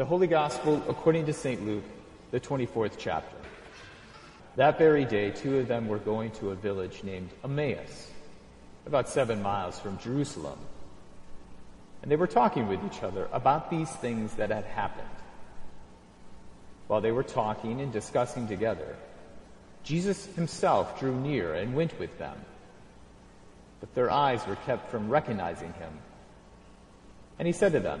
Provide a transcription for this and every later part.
The Holy Gospel according to St. Luke, the 24th chapter. That very day, two of them were going to a village named Emmaus, about seven miles from Jerusalem. And they were talking with each other about these things that had happened. While they were talking and discussing together, Jesus himself drew near and went with them. But their eyes were kept from recognizing him. And he said to them,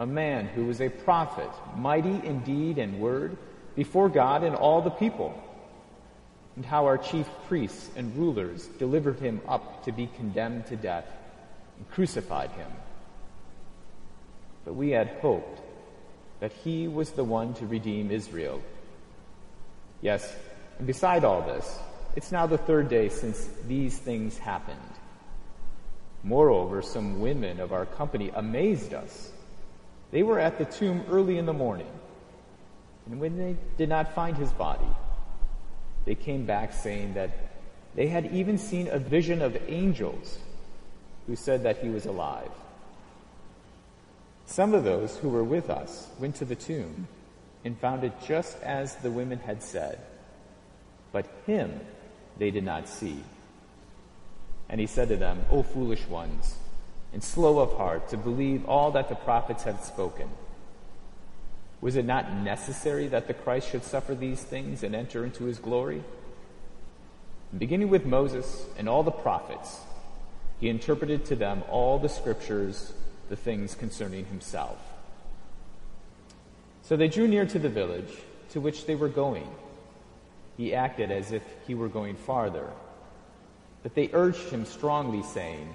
a man who was a prophet, mighty in deed and word, before God and all the people, and how our chief priests and rulers delivered him up to be condemned to death and crucified him. But we had hoped that he was the one to redeem Israel. Yes, and beside all this, it's now the third day since these things happened. Moreover, some women of our company amazed us. They were at the tomb early in the morning, and when they did not find his body, they came back saying that they had even seen a vision of angels who said that he was alive. Some of those who were with us went to the tomb and found it just as the women had said, but him they did not see. And he said to them, O foolish ones, and slow of heart to believe all that the prophets had spoken. Was it not necessary that the Christ should suffer these things and enter into his glory? beginning with Moses and all the prophets, he interpreted to them all the scriptures, the things concerning himself. So they drew near to the village to which they were going. He acted as if he were going farther. But they urged him strongly, saying,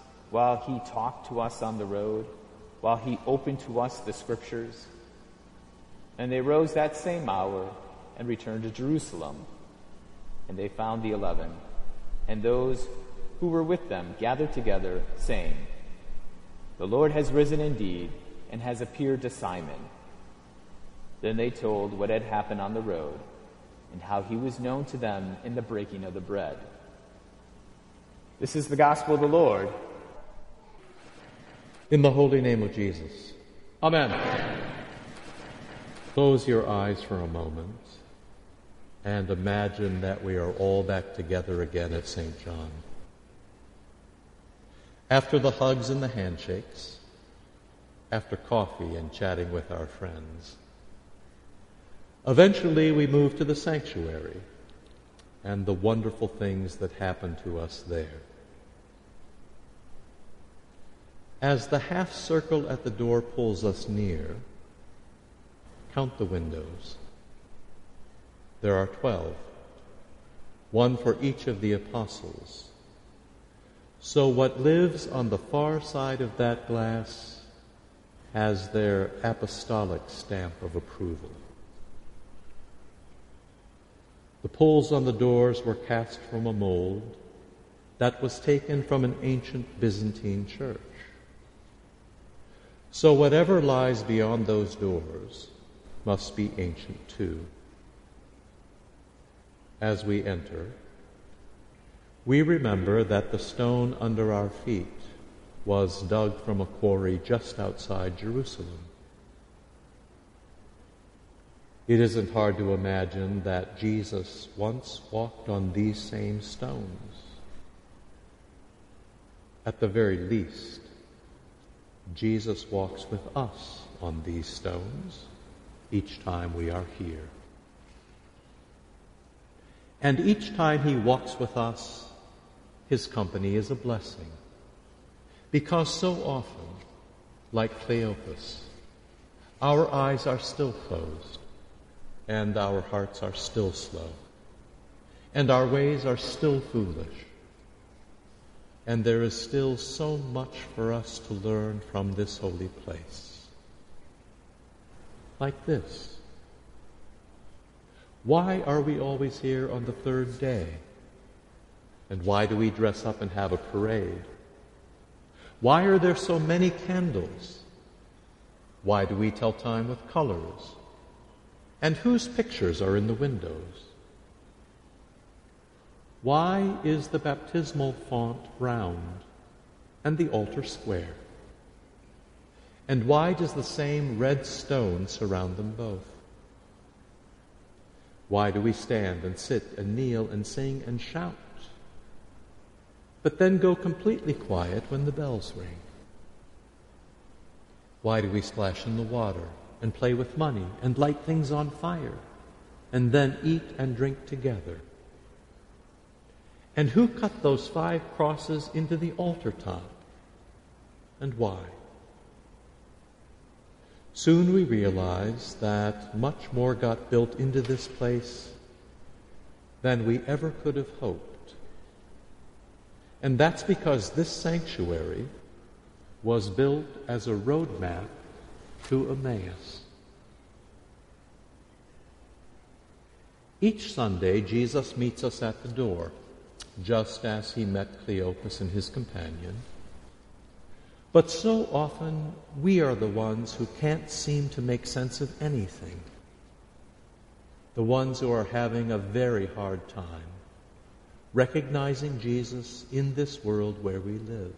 while he talked to us on the road, while he opened to us the scriptures? And they rose that same hour and returned to Jerusalem. And they found the eleven, and those who were with them gathered together, saying, The Lord has risen indeed, and has appeared to Simon. Then they told what had happened on the road and how he was known to them in the breaking of the bread. This is the gospel of the Lord. In the holy name of Jesus. Amen. Close your eyes for a moment and imagine that we are all back together again at St. John. After the hugs and the handshakes, after coffee and chatting with our friends, Eventually, we move to the sanctuary and the wonderful things that happen to us there. As the half circle at the door pulls us near, count the windows. There are twelve, one for each of the apostles. So what lives on the far side of that glass has their apostolic stamp of approval. The pulls on the doors were cast from a mold that was taken from an ancient Byzantine church. So whatever lies beyond those doors must be ancient too. As we enter, we remember that the stone under our feet was dug from a quarry just outside Jerusalem. It isn't hard to imagine that Jesus once walked on these same stones. At the very least, Jesus walks with us on these stones each time we are here. And each time he walks with us, his company is a blessing. Because so often, like Cleopas, our eyes are still closed, and our hearts are still slow, and our ways are still foolish. And there is still so much for us to learn from this holy place. Like this. Why are we always here on the third day? And why do we dress up and have a parade? Why are there so many candles? Why do we tell time with colors? And whose pictures are in the windows? Why is the baptismal font round and the altar square? And why does the same red stone surround them both? Why do we stand and sit and kneel and sing and shout, but then go completely quiet when the bells ring? Why do we splash in the water and play with money and light things on fire and then eat and drink together? And who cut those five crosses into the altar top? And why? Soon we realize that much more got built into this place than we ever could have hoped. And that's because this sanctuary was built as a roadmap to Emmaus. Each Sunday, Jesus meets us at the door, just as he met Cleopas and his companion. But so often we are the ones who can't seem to make sense of anything. The ones who are having a very hard time recognizing Jesus in this world where we live.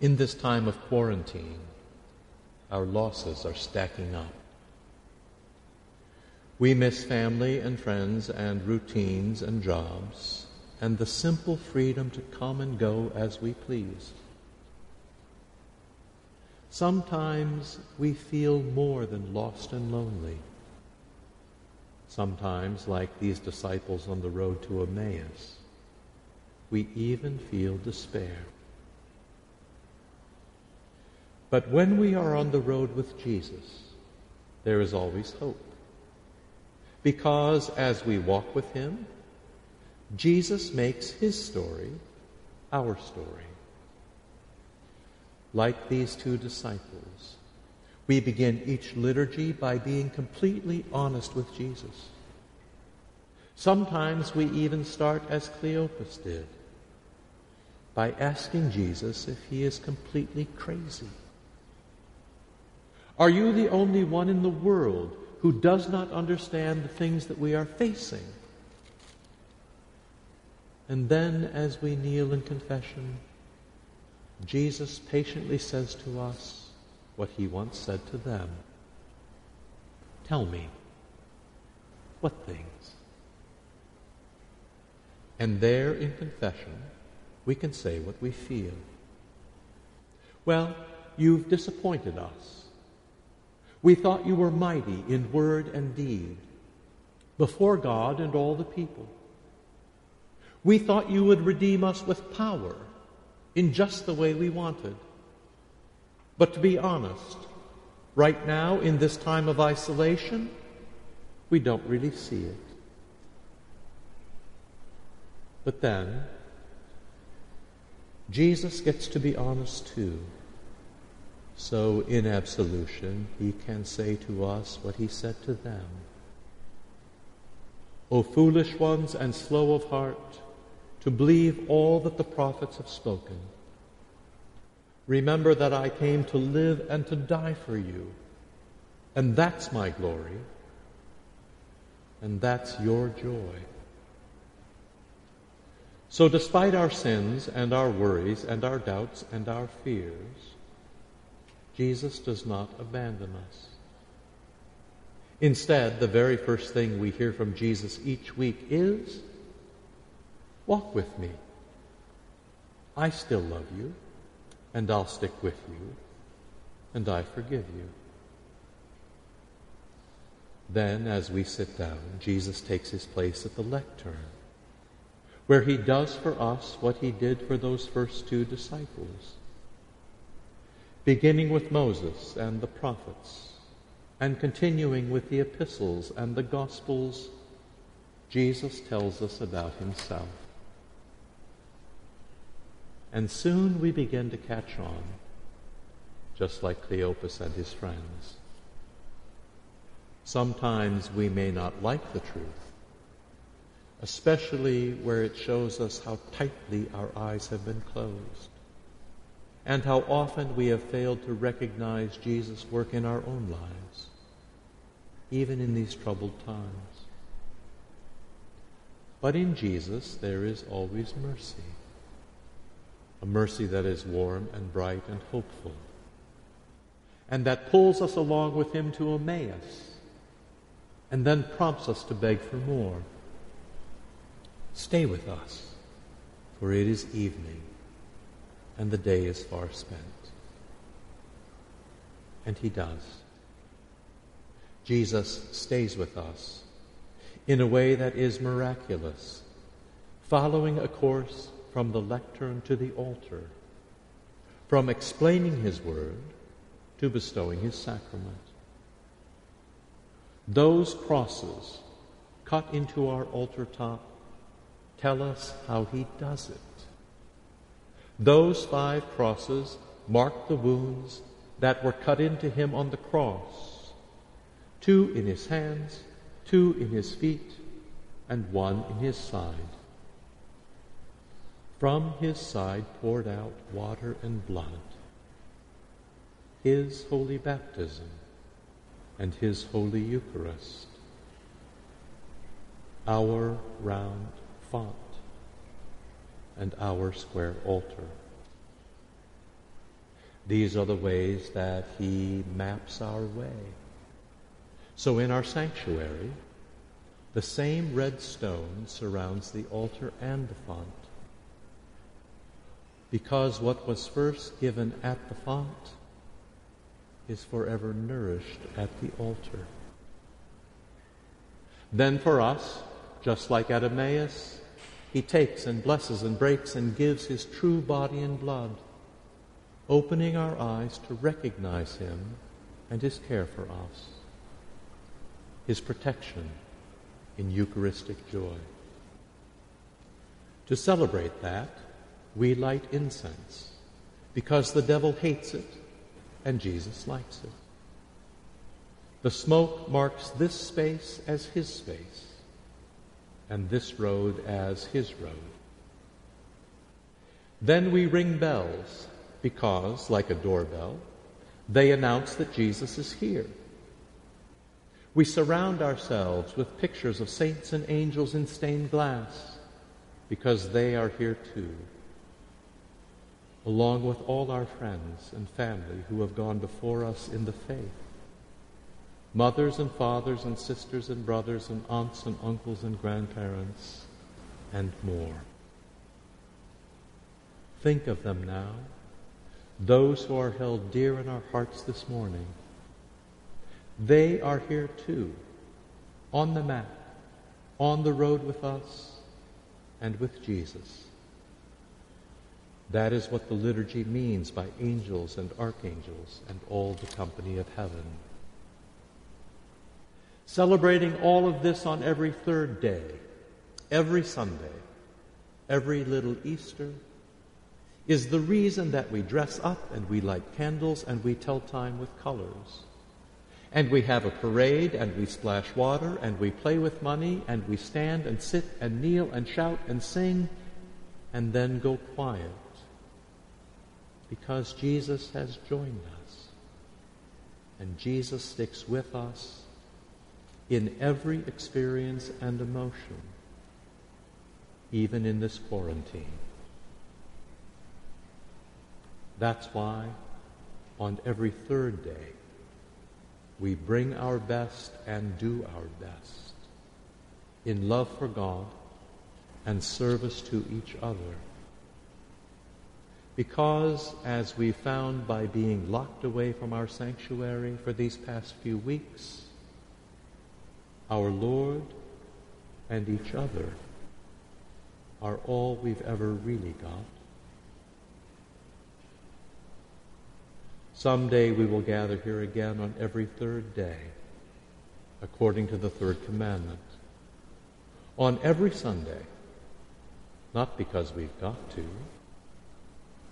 In this time of quarantine, our losses are stacking up. We miss family and friends and routines and jobs and the simple freedom to come and go as we please. Sometimes we feel more than lost and lonely. Sometimes, like these disciples on the road to Emmaus, we even feel despair. But when we are on the road with Jesus, there is always hope. Because as we walk with Him, Jesus makes his story our story. Like these two disciples, we begin each liturgy by being completely honest with Jesus. Sometimes we even start as Cleopas did, by asking Jesus if he is completely crazy. Are you the only one in the world who does not understand the things that we are facing? And then, as we kneel in confession, Jesus patiently says to us what he once said to them Tell me, what things? And there in confession, we can say what we feel. Well, you've disappointed us. We thought you were mighty in word and deed before God and all the people. We thought you would redeem us with power in just the way we wanted. But to be honest, right now, in this time of isolation, we don't really see it. But then, Jesus gets to be honest too. So in absolution, he can say to us what he said to them. O foolish ones and slow of heart, to believe all that the prophets have spoken. Remember that I came to live and to die for you, and that's my glory, and that's your joy. So, despite our sins and our worries and our doubts and our fears, Jesus does not abandon us. Instead, the very first thing we hear from Jesus each week is Walk with me. I still love you, and I'll stick with you, and I forgive you. Then, as we sit down, Jesus takes his place at the lectern, where he does for us what he did for those first two disciples. Beginning with Moses and the prophets, and continuing with the epistles and the gospels, Jesus tells us about himself. And soon we begin to catch on, just like Cleopas and his friends. Sometimes we may not like the truth, especially where it shows us how tightly our eyes have been closed and how often we have failed to recognize Jesus' work in our own lives, even in these troubled times. But in Jesus, there is always mercy, a mercy that is warm and bright and hopeful, and that pulls us along with him to Emmaus and then prompts us to beg for more. Stay with us, for it is evening, and the day is far spent. And he does. Jesus stays with us in a way that is miraculous, following a course from the lectern to the altar, from explaining his word to bestowing his sacrament. Those crosses cut into our altar top tell us how he does it. Those five crosses mark the wounds that were cut into him on the cross. Two in his hands, two in his feet, and one in his side. From his side poured out water and blood, his holy baptism and his holy Eucharist, our round font, and our square altar. These are the ways that he maps our way. So in our sanctuary, the same red stone surrounds the altar and the font. Because what was first given at the font is forever nourished at the altar. Then for us, just like at Emmaus, he takes and blesses and breaks and gives his true body and blood, opening our eyes to recognize him and his care for us, his protection in Eucharistic joy. To celebrate that, we light incense because the devil hates it and Jesus likes it. The smoke marks this space as his space, and this road as his road. Then we ring bells because, like a doorbell, they announce that Jesus is here. We surround ourselves with pictures of saints and angels in stained glass because they are here too along with all our friends and family who have gone before us in the faith. Mothers and fathers and sisters and brothers and aunts and uncles and grandparents and more. Think of them now, those who are held dear in our hearts this morning. They are here too, on the map, on the road with us and with Jesus. That is what the liturgy means by angels and archangels and all the company of heaven. Celebrating all of this on every third day, every Sunday, every little Easter, is the reason that we dress up and we light candles and we tell time with colors. And we have a parade and we splash water and we play with money and we stand and sit and kneel and shout and sing and then go quiet because Jesus has joined us. And Jesus sticks with us in every experience and emotion, even in this quarantine. That's why on every third day, we bring our best and do our best in love for God and service to each other. Because, as we found by being locked away from our sanctuary for these past few weeks, our Lord, and each other are all we've ever really got. Someday we will gather here again on every third day, according to the third commandment. On every Sunday, not because we've got to,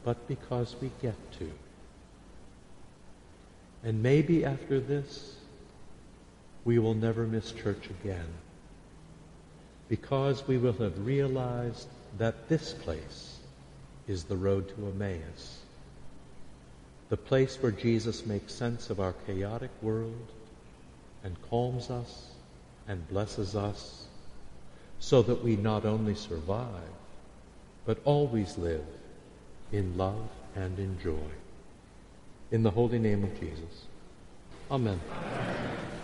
but because we get to. And maybe after this, we will never miss church again because we will have realized that this place is the road to Emmaus, the place where Jesus makes sense of our chaotic world and calms us and blesses us so that we not only survive, but always live in love and in joy. In the holy name of Jesus. Amen. Amen.